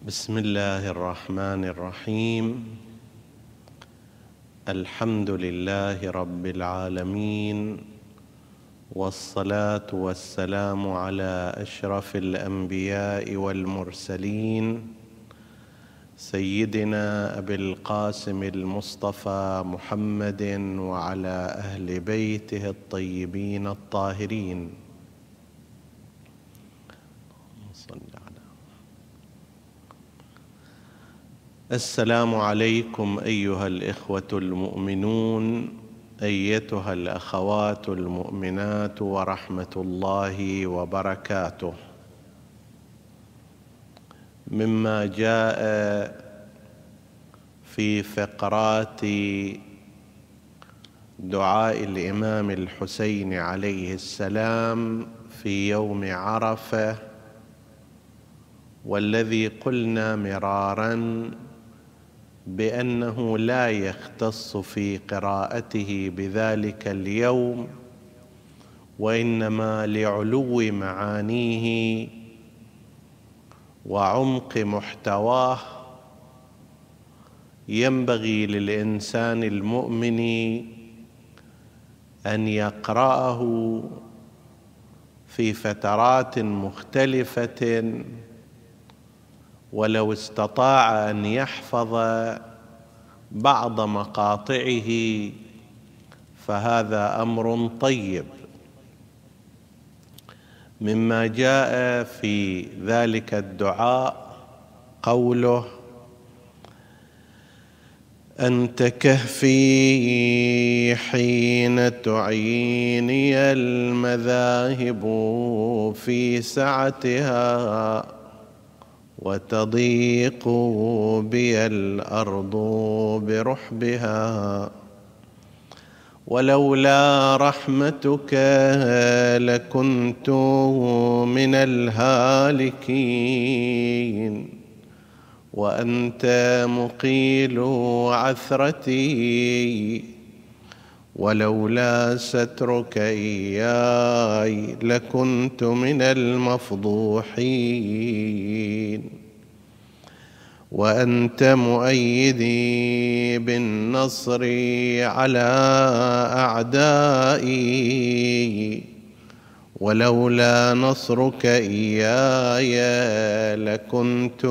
بسم الله الرحمن الرحيم. الحمد لله رب العالمين والصلاة والسلام على أشرف الأنبياء والمرسلين سيدنا أبي القاسم المصطفى محمد وعلى أهل بيته الطيبين الطاهرين. السلام عليكم أيها الإخوة المؤمنون أيتها الأخوات المؤمنات ورحمة الله وبركاته. مما جاء في فقرات دعاء الإمام الحسين عليه السلام في يوم عرفة والذي قلنا مرارا بأنه لا يختص في قراءته بذلك اليوم وإنما لعلو معانيه وعمق محتواه ينبغي للإنسان المؤمن أن يقرأه في فترات مختلفة. ولو استطاع أن يحفظ بعض مقاطعه فهذا أمر طيب. مما جاء في ذلك الدعاء قوله أنت كهفي حين تعيني المذاهب في سعتها. وتضيق بي الأرض برحبها. ولولا رحمتك لكنت من الهالكين. وأنت مقيل عثرتي. ولولا سترك إياي لكنت من المفضوحين. وأنت مؤيدي بالنصر على أعدائي. ولولا نصرك إياي لكنت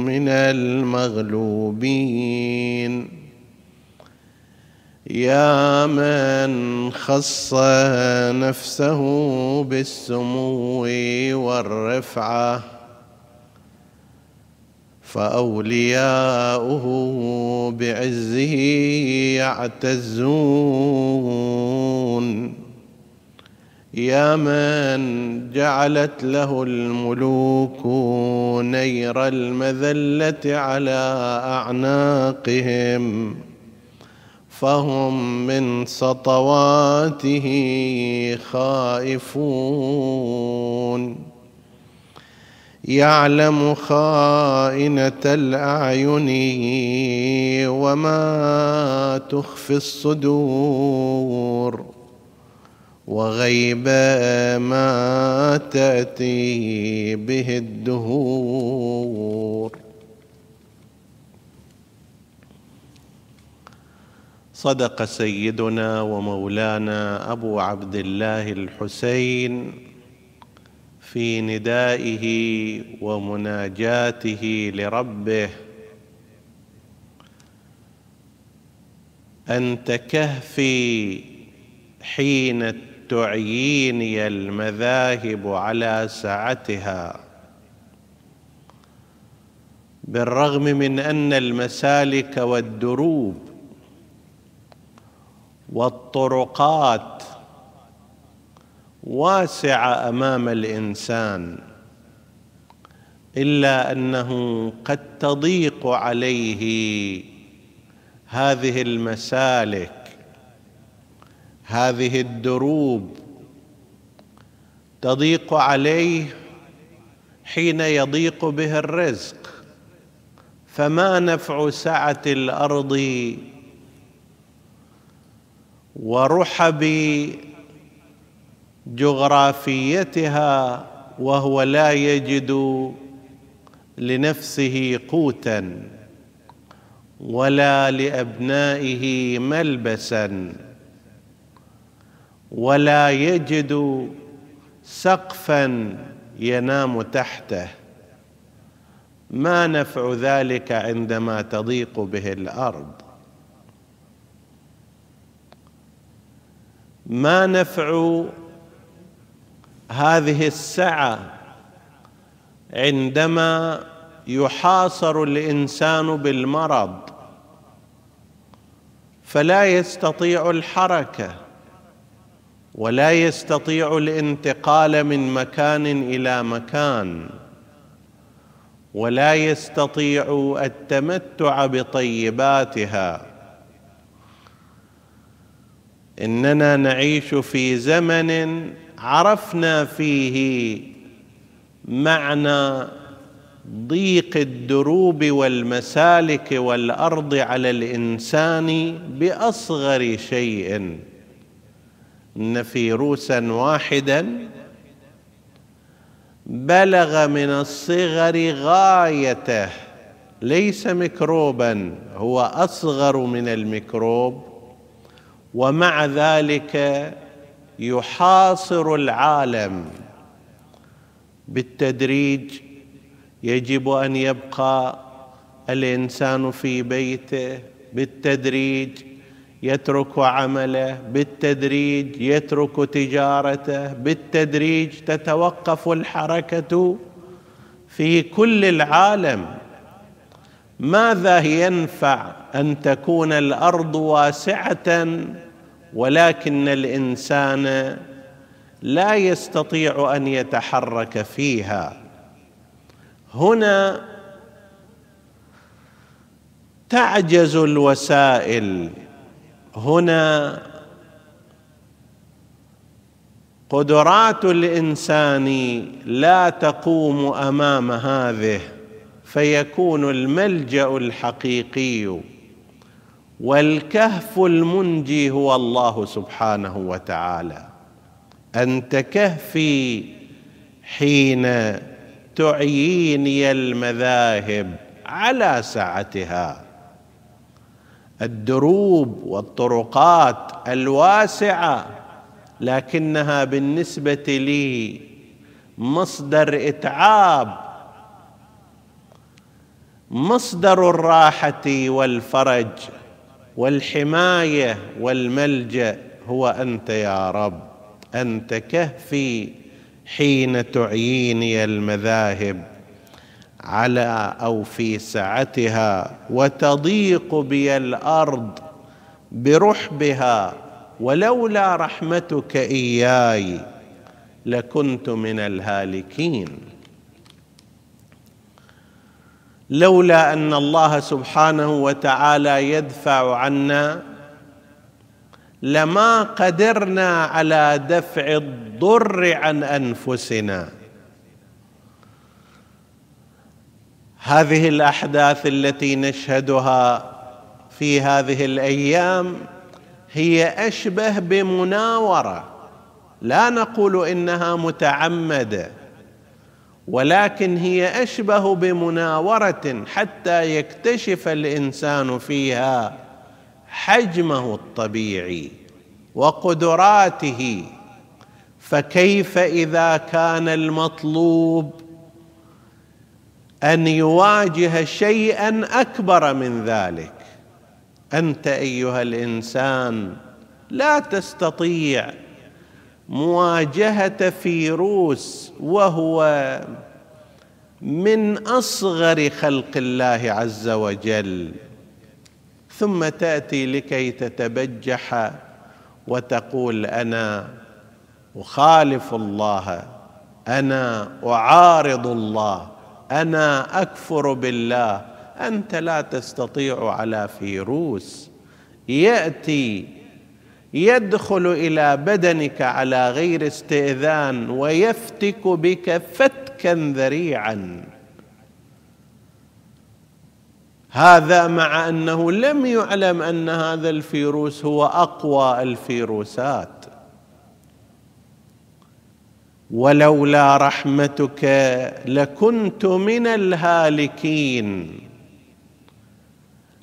من المغلوبين. يا من خص نفسه بالسمو والرفعة فأولياؤه بعزه يعتزون. يا من جعلت له الملوك نير المذلة على أعناقهم فهم من سطواته خائفون. يعلم خائنة الأعين وما تخفي الصدور وغيب ما تأتي به الدهور. صدق سيدنا ومولانا أبو عبد الله الحسين في ندائه ومناجاته لربه أنت كهفي حين تعييني المذاهب على سعتها بالرغم من أن المسالك والدروب والطرقات واسعه أمام الإنسان إلا أنه قد تضيق عليه هذه المسالك هذه الدروب تضيق عليه حين يضيق به الرزق. فما نفع سعة الأرض ورحب جغرافيتها وهو لا يجد لنفسه قوتا ولا لابنائه ملبسا ولا يجد سقفا ينام تحته ما نفع ذلك عندما تضيق به الأرض ما نفع هذه السعة عندما يحاصر الإنسان بالمرض فلا يستطيع الحركة ولا يستطيع الانتقال من مكان إلى مكان ولا يستطيع التمتع بطيباتها. إننا نعيش في زمن عرفنا فيه معنى ضيق الدروب والمسالك والأرض على الإنسان بأصغر شيء. إن فيروسا واحدا بلغ من الصغر غايته ليس ميكروبا هو أصغر من الميكروب. ومع ذلك يحاصر العالم بالتدريج يجب أن يبقى الإنسان في بيته بالتدريج يترك عمله بالتدريج يترك تجارته بالتدريج. تتوقف الحركة في كل العالم. ماذا ينفع أن تكون الأرض واسعة ولكن الإنسان لا يستطيع أن يتحرك فيها. هنا تعجز الوسائل. هنا قدرات الإنسان لا تقوم أمام هذه فيكون الملجأ الحقيقي. والكهف المنجي هو الله سبحانه وتعالى. أنت كهفي حين تعييني المذاهب على سعتها الدروب والطرقات الواسعة لكنها بالنسبة لي مصدر إتعاب. مصدر الراحة والفرج. والحماية والملجأ هو أنت يا رب. أنت كهفي حين تعييني المذاهب. على أو في سعتها وتضيق بي الأرض برحبها. ولولا رحمتك إياي لكنت من الهالكين. لولا أن الله سبحانه وتعالى يدفع عنا لما قدرنا على دفع الضر عن أنفسنا. هذه الأحداث التي نشهدها في هذه الأيام هي أشبه بمناورة. لا نقول إنها متعمدة. ولكن هي أشبه بمناورة حتى يكتشف الإنسان فيها حجمه الطبيعي وقدراته. فكيف إذا كان المطلوب أن يواجه شيئا أكبر من ذلك؟ أنت أيها الإنسان لا تستطيع مواجهة فيروس وهو من أصغر خلق الله عز وجل. ثم تأتي لكي تتبجح وتقول أنا أخالف الله أنا أعارض الله أنا أكفر بالله. أنت لا تستطيع على فيروس. يأتي يدخل إلى بدنك على غير استئذان ويفتك بك فتكا ذريعا. هذا مع أنه لم يعلم أن هذا الفيروس هو أقوى الفيروسات. ولولا رحمتك لكنت من الهالكين.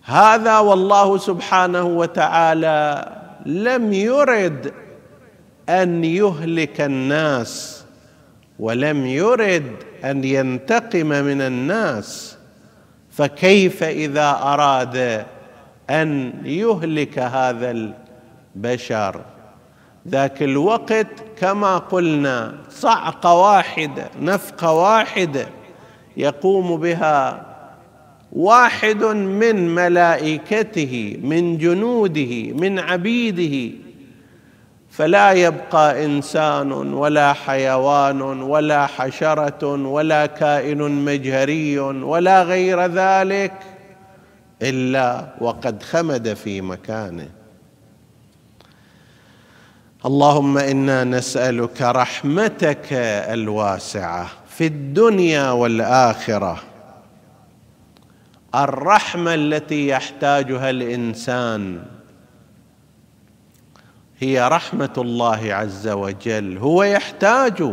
هذا والله سبحانه وتعالى لم يرد أن يهلك الناس ولم يرد أن ينتقم من الناس فكيف إذا أراد أن يهلك هذا البشر؟ ذاك الوقت كما قلنا صعقة واحدة نفقة واحدة يقوم بها واحد من ملائكته من جنوده من عبيده. فلا يبقى إنسان ولا حيوان ولا حشرة ولا كائن مجهري ولا غير ذلك إلا وقد خمد في مكانه. اللهم إنا نسألك رحمتك الواسعة في الدنيا والآخرة. الرحمة التي يحتاجها الإنسان هي رحمة الله عز وجل. هو يحتاج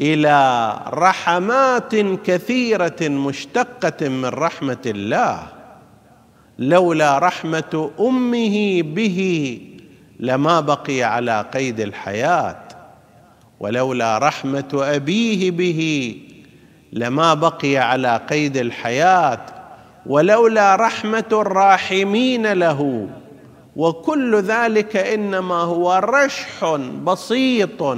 إلى رحمات كثيرة مشتقة من رحمة الله. لولا رحمة أمه به لما بقي على قيد الحياة. ولولا رحمة أبيه به لما بقي على قيد الحياة. ولولا رحمة الراحمين له. وكل ذلك إنما هو رشح بسيط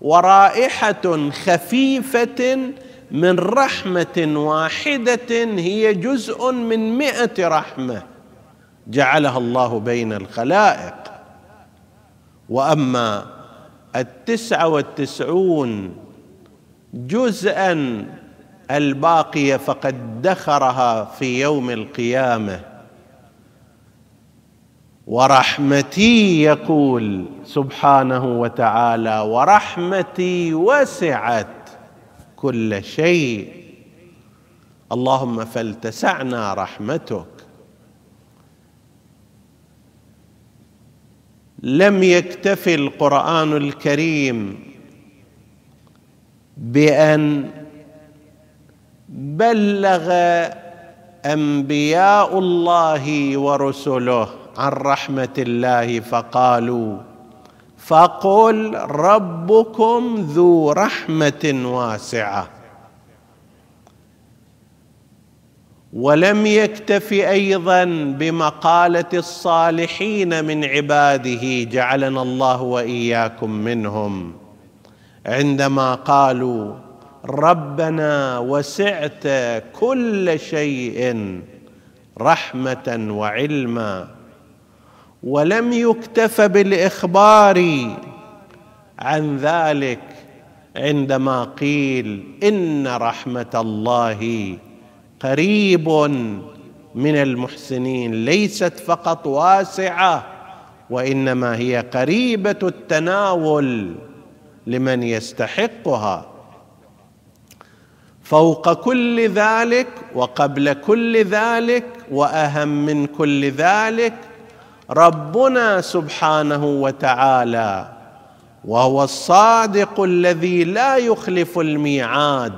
ورائحة خفيفة من رحمة واحدة هي جزء من مائه رحمة جعلها الله بين الخلائق. وأما التسعة والتسعون جزءا الباقيه فقد دخرها في يوم القيامة. ورحمتي يقول سبحانه وتعالى ورحمتي وسعت كل شيء. اللهم فلتسعنا رحمتك. لم يكتفي القرآن الكريم بأن بلغ أنبياء الله ورسله عن رحمة الله فقالوا فقل ربكم ذو رحمة واسعة. ولم يكتف أيضا بمقالة الصالحين من عباده جعلنا الله وإياكم منهم. عندما قالوا ربنا وسعت كل شيء رحمة وعلما ولم يكتف بالإخبار عن ذلك عندما قيل إن رحمة الله قريب من المحسنين ليست فقط واسعة وإنما هي قريبة التناول لمن يستحقها. فوق كل ذلك وقبل كل ذلك وأهم من كل ذلك ربنا سبحانه وتعالى وهو الصادق الذي لا يخلف الميعاد.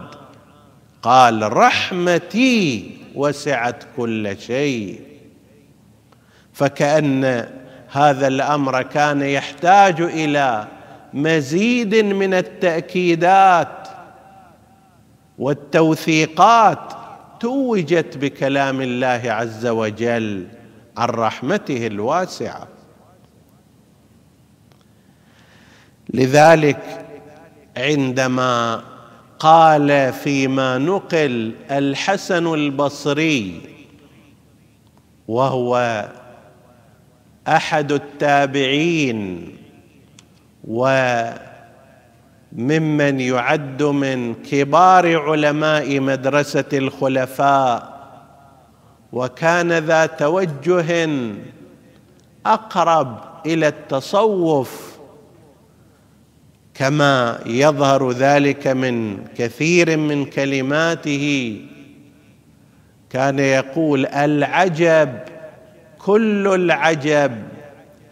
قال رحمتي وسعت كل شيء. فكأن هذا الأمر كان يحتاج إلى مزيد من التأكيدات والتوثيقات توجت بكلام الله عز وجل عن رحمته الواسعة. لذلك عندما قال فيما نقل الحسن البصري وهو أحد التابعين وممن يعد من كبار علماء مدرسة الخلفاء وكان ذا توجه أقرب إلى التصوف كما يظهر ذلك من كثير من كلماته. كان يقول العجب كل العجب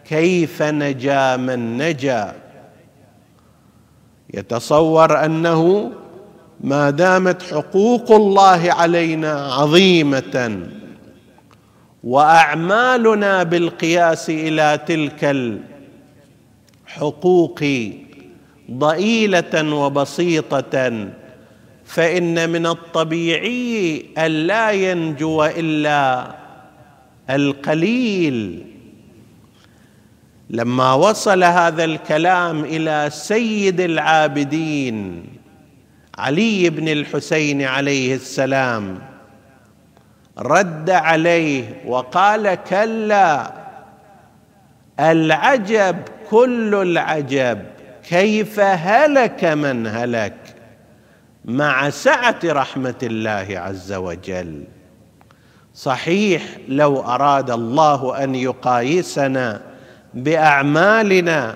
كيف نجا من نجا؟ يتصور أنه ما دامت حقوق الله علينا عظيمة وأعمالنا بالقياس إلى تلك الحقوق ضئيلة وبسيطة فإن من الطبيعي أن لا ينجو إلا القليل. لما وصل هذا الكلام إلى سيد العابدين علي بن الحسين عليه السلام رد عليه وقال كلا العجب كل العجب كيف هلك من هلك؟ مع سعة رحمة الله عز وجل. صحيح لو أراد الله أن يقايسنا بأعمالنا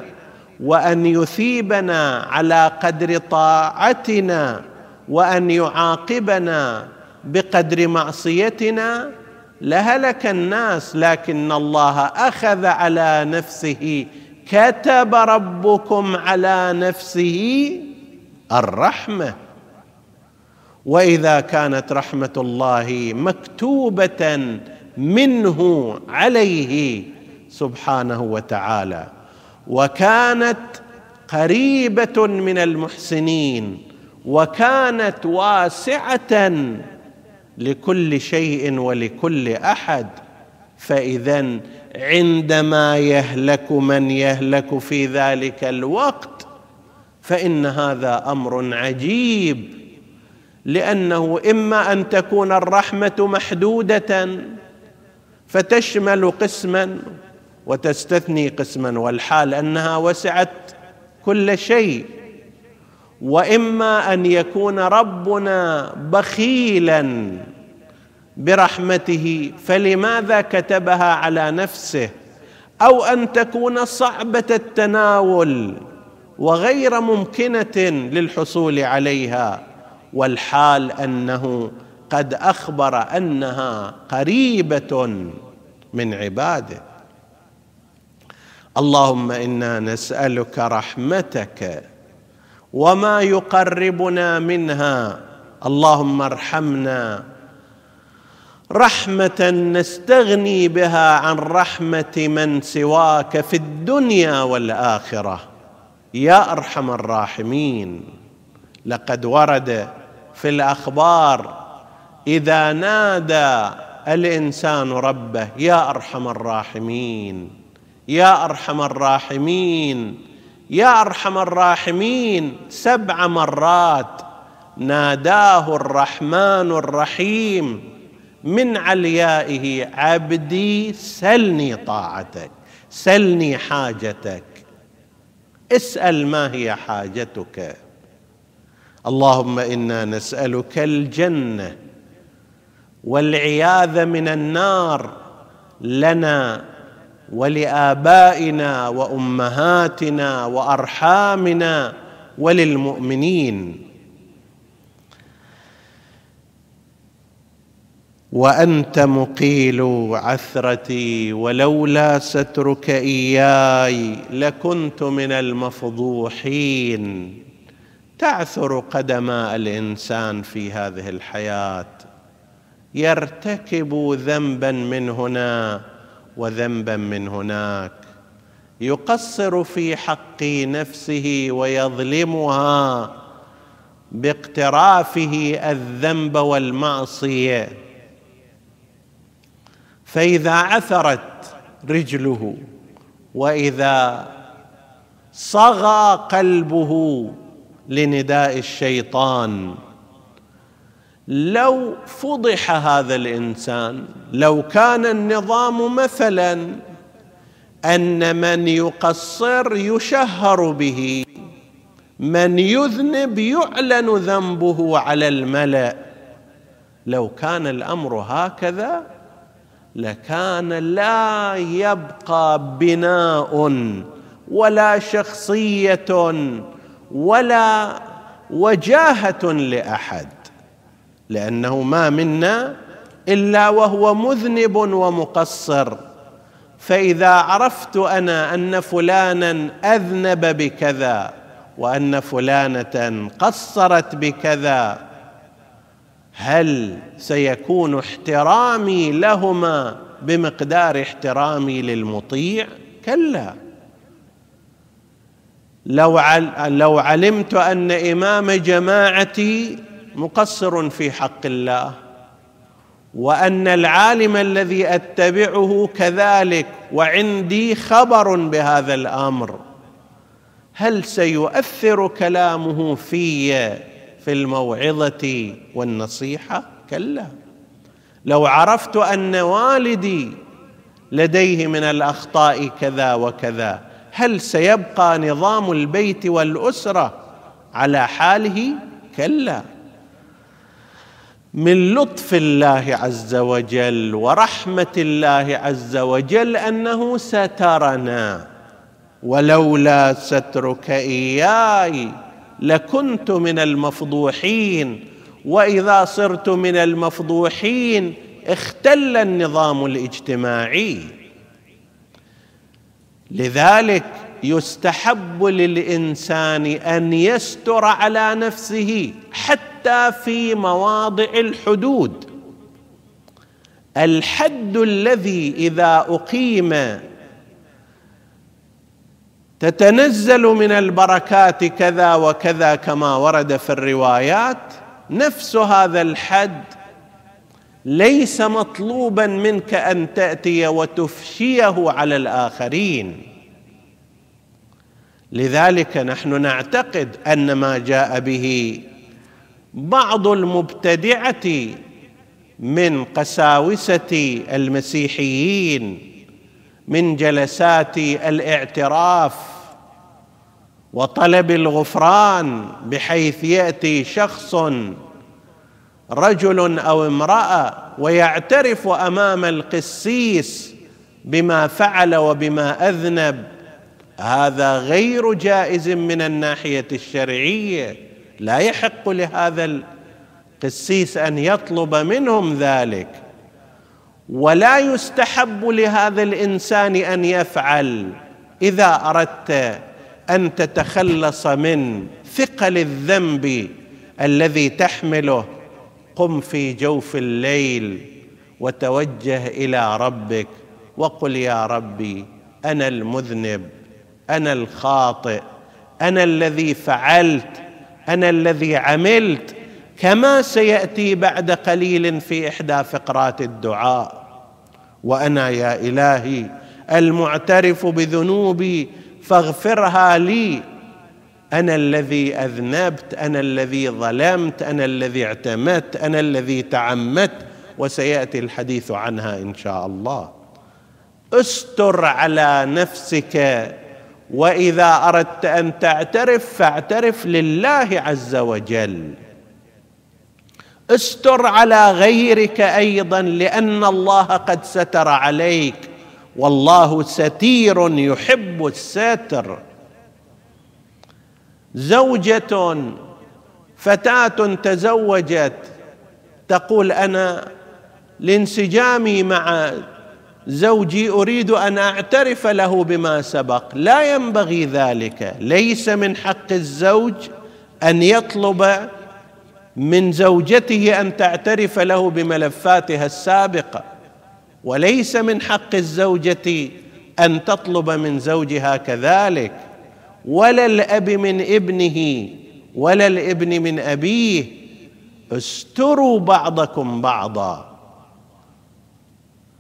وأن يثيبنا على قدر طاعتنا وأن يعاقبنا بقدر معصيتنا لهلك الناس لكن الله أخذ على نفسه كتب ربكم على نفسه الرحمة. وإذا كانت رحمة الله مكتوبة منه عليه سبحانه وتعالى. وكانت قريبة من المحسنين وكانت واسعة لكل شيء ولكل أحد. فاذا عندما يهلك من يهلك في ذلك الوقت فإن هذا أمر عجيب. لأنه إما أن تكون الرحمة محدودة فتشمل قسما. وتستثني قسما والحال أنها وسعت كل شيء. وإما أن يكون ربنا بخيلا برحمته فلماذا كتبها على نفسه؟ أو أن تكون صعبة التناول وغير ممكنة للحصول عليها. والحال أنه قد أخبر أنها قريبة من عباده. اللهم إنا نسألك رحمتك وما يقربنا منها. اللهم ارحمنا. رحمة نستغني بها عن رحمة من سواك في الدنيا والآخرة. يا أرحم الراحمين. لقد ورد في الأخبار إذا نادى الإنسان ربه يا أرحم الراحمين. يا أرحم الراحمين يا أرحم الراحمين. سبع مرات ناداه الرحمن الرحيم من عليائه عبدي سلني طاعتك سلني حاجتك. اسأل ما هي حاجتك. اللهم إنا نسألك الجنة والعياذ من النار. لنا ولآبائنا وأمهاتنا وأرحامنا وللمؤمنين. وأنت مقيل عثرتي ولولا سترك إياي لكنت من المفضوحين. تعثر قدما الإنسان في هذه الحياة. يرتكب ذنبا من هنا وذنبا من هناك. يقصر في حق نفسه ويظلمها باقترافه الذنب والمعصية. فإذا عثرت رجله وإذا صغى قلبه لنداء الشيطان لو فضح هذا الإنسان لو كان النظام مثلا أن من يقصر يشهر به من يذنب يعلن ذنبه على الملأ. لو كان الأمر هكذا لكان لا يبقى بناء ولا شخصية ولا وجاهة لأحد. لأنه ما منا إلا وهو مذنب ومقصر. فإذا عرفت أنا أن فلانا أذنب بكذا وأن فلانة قصرت بكذا هل سيكون احترامي لهما بمقدار احترامي للمطيع؟ كلا. لو علمت أن إمام جماعتي مقصر في حق الله وأن العالم الذي أتبعه كذلك وعندي خبر بهذا الأمر. هل سيؤثر كلامه في في الموعظة والنصيحة؟ كلا. لو عرفت أن والدي لديه من الأخطاء كذا وكذا هل سيبقى نظام البيت والأسرة على حاله؟ كلا. من لطف الله عز وجل ورحمة الله عز وجل أنه سترنا. ولولا سترك إياي لكنت من المفضوحين وإذا صرت من المفضوحين اختل النظام الاجتماعي. لذلك يستحب للإنسان أن يستر على نفسه حتى في مواضع الحدود. الحد الذي إذا أقيم تتنزل من البركات كذا وكذا كما ورد في الروايات نفس هذا الحد ليس مطلوبا منك أن تأتي وتفشيه على الآخرين. لذلك نحن نعتقد أن ما جاء به بعض المبتدعة من قساوسة المسيحيين من جلسات الاعتراف وطلب الغفران بحيث يأتي شخص رجل أو امرأة ويعترف أمام القسيس بما فعل وبما أذنب. هذا غير جائز من الناحية الشرعية. لا يحق لهذا القسيس أن يطلب منهم ذلك. ولا يستحب لهذا الإنسان أن يفعل إذا أردت أن تتخلص من ثقل الذنب الذي تحمله. قم في جوف الليل وتوجه إلى ربك وقل يا ربي أنا المذنب أنا الخاطئ أنا الذي فعلت أنا الذي عملت كما سيأتي بعد قليل في إحدى فقرات الدعاء. وأنا يا إلهي المعترف بذنوبي فاغفرها لي. أنا الذي أذنبت أنا الذي ظلمت أنا الذي اعتمدت أنا الذي تعمدت. وسيأتي الحديث عنها إن شاء الله. استر على نفسك وإذا أردت أن تعترف فاعترف لله عز وجل. استر على غيرك أيضا لأن الله قد ستر عليك. والله ستير يحب الستر. زوجة فتاة تزوجت تقول أنا لانسجامي مع زوجي أريد أن أعترف له بما سبق. لا ينبغي ذلك. ليس من حق الزوج أن يطلب من زوجته أن تعترف له بملفاتها السابقة. وليس من حق الزوجة أن تطلب من زوجها كذلك. ولا الأب من ابنه ولا الابن من أبيه. استروا بعضكم بعضا.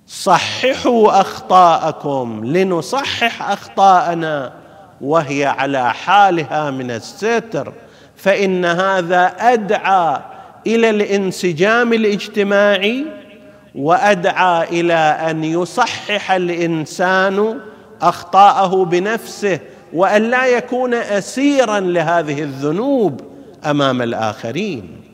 صححوا أخطاءكم لنصحح أخطاءنا وهي على حالها من الستر فإن هذا أدعى إلى الانسجام الاجتماعي وأدعى إلى أن يصحح الإنسان أخطاءه بنفسه وأن لا يكون اسيرا لهذه الذنوب أمام الآخرين.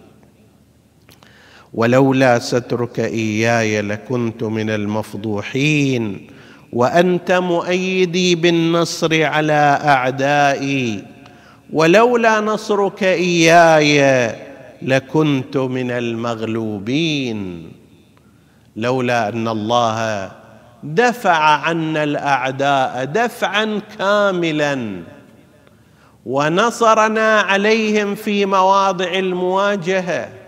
ولولا سترك إياي لكنت من المفضوحين وأنت مؤيدي بالنصر على أعدائي. ولولا نصرك إياي لكنت من المغلوبين. لولا أن الله دفع عنا الأعداء دفعا كاملا. ونصرنا عليهم في مواضع المواجهة.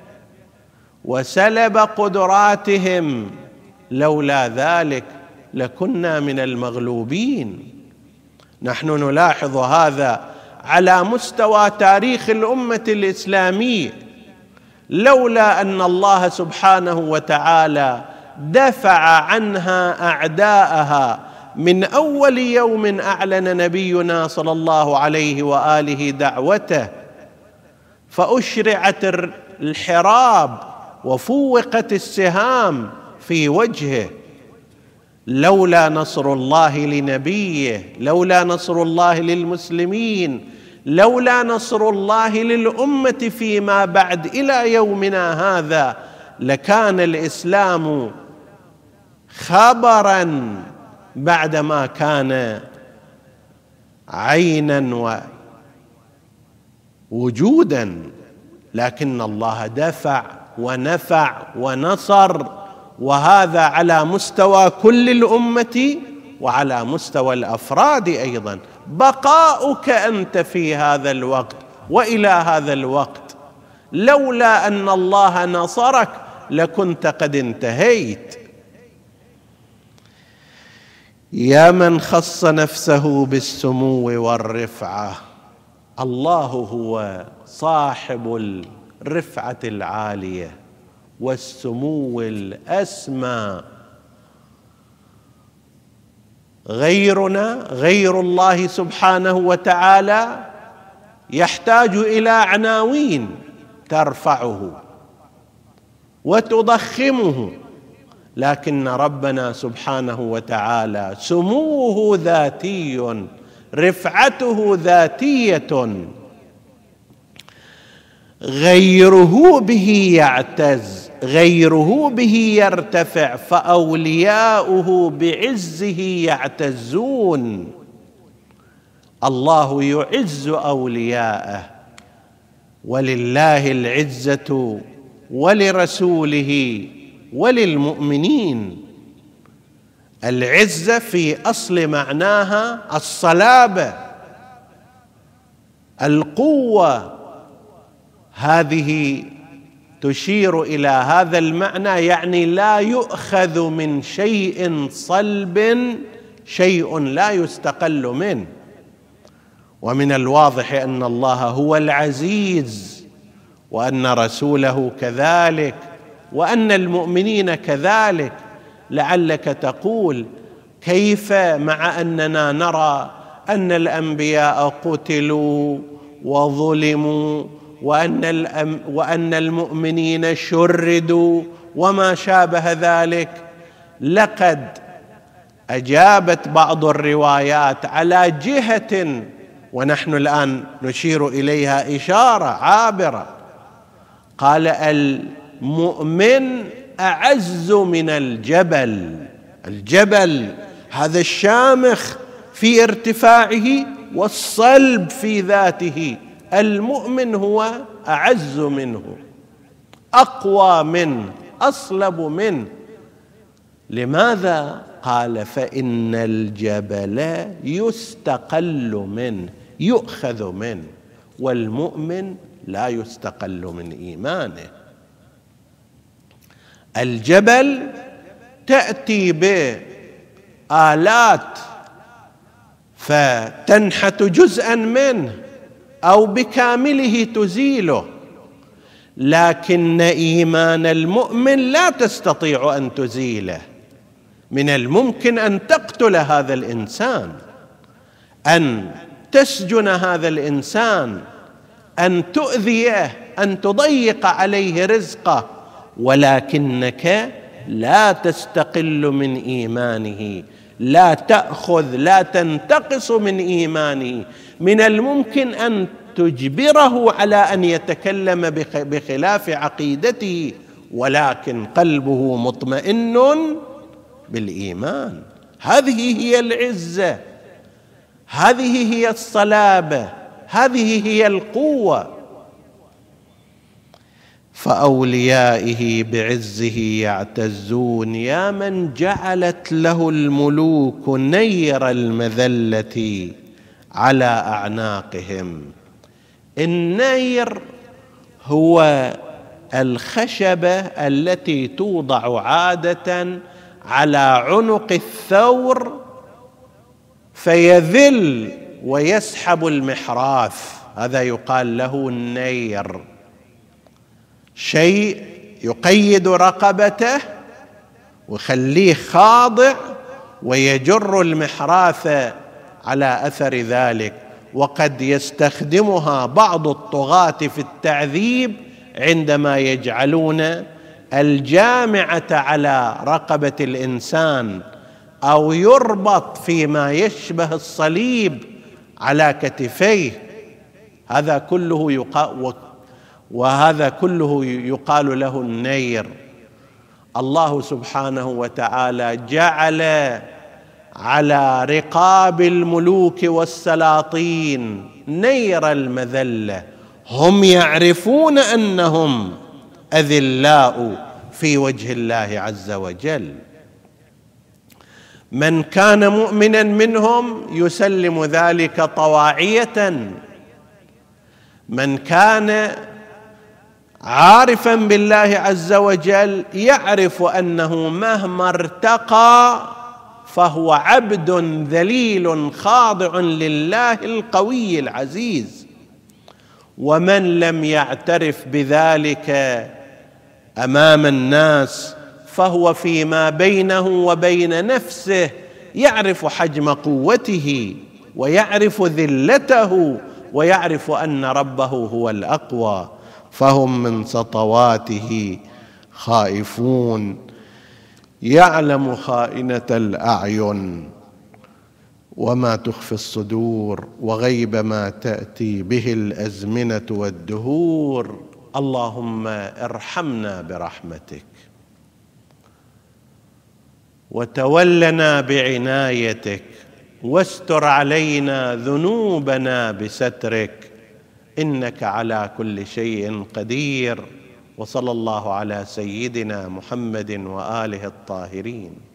وسلب قدراتهم لولا ذلك لكنا من المغلوبين. نحن نلاحظ هذا على مستوى تاريخ الأمة الإسلامية. لولا أن الله سبحانه وتعالى دفع عنها أعداءها من أول يوم أعلن نبينا صلى الله عليه وآله دعوته فأشرعت الحراب وفوقت السهام في وجهه. لولا نصر الله لنبيه لولا نصر الله للمسلمين لولا نصر الله للأمة فيما بعد إلى يومنا هذا لكان الإسلام خبرا بعدما كان عينا ووجودا. لكن الله دفع ونفع ونصر وهذا على مستوى كل الأمة وعلى مستوى الأفراد أيضا. بقاؤك أنت في هذا الوقت وإلى هذا الوقت. لولا أن الله نصرك لكنت قد انتهيت. يا من خص نفسه بالسمو والرفعة الله هو صاحب الرفعه العالية والسمو الأسمى. غيرنا غير الله سبحانه وتعالى يحتاج إلى عناوين ترفعه وتضخمه لكن ربنا سبحانه وتعالى سموه ذاتي رفعته ذاتية. غيره به يعتز غيره به يرتفع فأولياؤه بعزه يعتزون. الله يعز أولياءه ولله العزة ولرسوله وللمؤمنين. العزة في أصل معناها الصلابة القوة هذه تشير إلى هذا المعنى يعني لا يؤخذ من شيء صلب شيء لا يستقل منه. ومن الواضح أن الله هو العزيز وأن رسوله كذلك وأن المؤمنين كذلك. لعلك تقول كيف مع أننا نرى أن الأنبياء قتلوا وظلموا وأن الأم وأن المؤمنين شردوا وما شابه ذلك. لقد أجابت بعض الروايات على جهة ونحن الآن نشير إليها إشارة عابرة. قال المؤمن أعز من الجبل. الجبل هذا الشامخ في ارتفاعه والصلب في ذاته. المؤمن هو أعز منه أقوى منه أصلب منه لماذا؟ قال فإن الجبل يستقل منه يؤخذ منه والمؤمن لا يستقل من إيمانه. الجبل تأتي بآلات فتنحت جزءا منه. أو بكامله تزيله. لكن إيمان المؤمن لا تستطيع أن تزيله. من الممكن أن تقتل هذا الإنسان أن تسجن هذا الإنسان أن تؤذيه أن تضيق عليه رزقه. ولكنك لا تستقل من إيمانه. لا تأخذ لا تنتقص من ايمانه من الممكن أن تجبره على أن يتكلم بخلاف عقيدته ولكن قلبه مطمئن بالإيمان. هذه هي العزة. هذه هي الصلابة. هذه هي القوة. فأوليائه بعزه يعتزون يا من جعلت له الملوك نير المذلة على أعناقهم. النير هو الخشبة التي توضع عادة على عنق الثور فيذل ويسحب المحراث. هذا يقال له النير. شيء يقيد رقبته ويخليه خاضع ويجر المحراث على أثر ذلك. وقد يستخدمها بعض الطغاة في التعذيب عندما يجعلون الجامعة على رقبة الإنسان أو يربط فيما يشبه الصليب على كتفيه. هذا كله وهذا كله يقال له النير. الله سبحانه وتعالى جعل على رقاب الملوك والسلاطين نير المذلة. هم يعرفون أنهم أذلاء في وجه الله عز وجل. من كان مؤمنا منهم يسلم ذلك طواعية. من كان عارفا بالله عز وجل يعرف أنه مهما ارتقى فهو عبد ذليل خاضع لله القوي العزيز. ومن لم يعترف بذلك أمام الناس فهو فيما بينه وبين نفسه يعرف حجم قوته ويعرف ذلته ويعرف أن ربه هو الأقوى. فهم من سطواته خائفون يعلم خائنة الأعين. وما تخفي الصدور وغيب ما تأتي به الأزمنة والدهور. اللهم ارحمنا برحمتك. وتولنا بعنايتك. واستر علينا ذنوبنا بسترك. إنك على كل شيء قدير وصلى الله على سيدنا محمد وآله الطاهرين.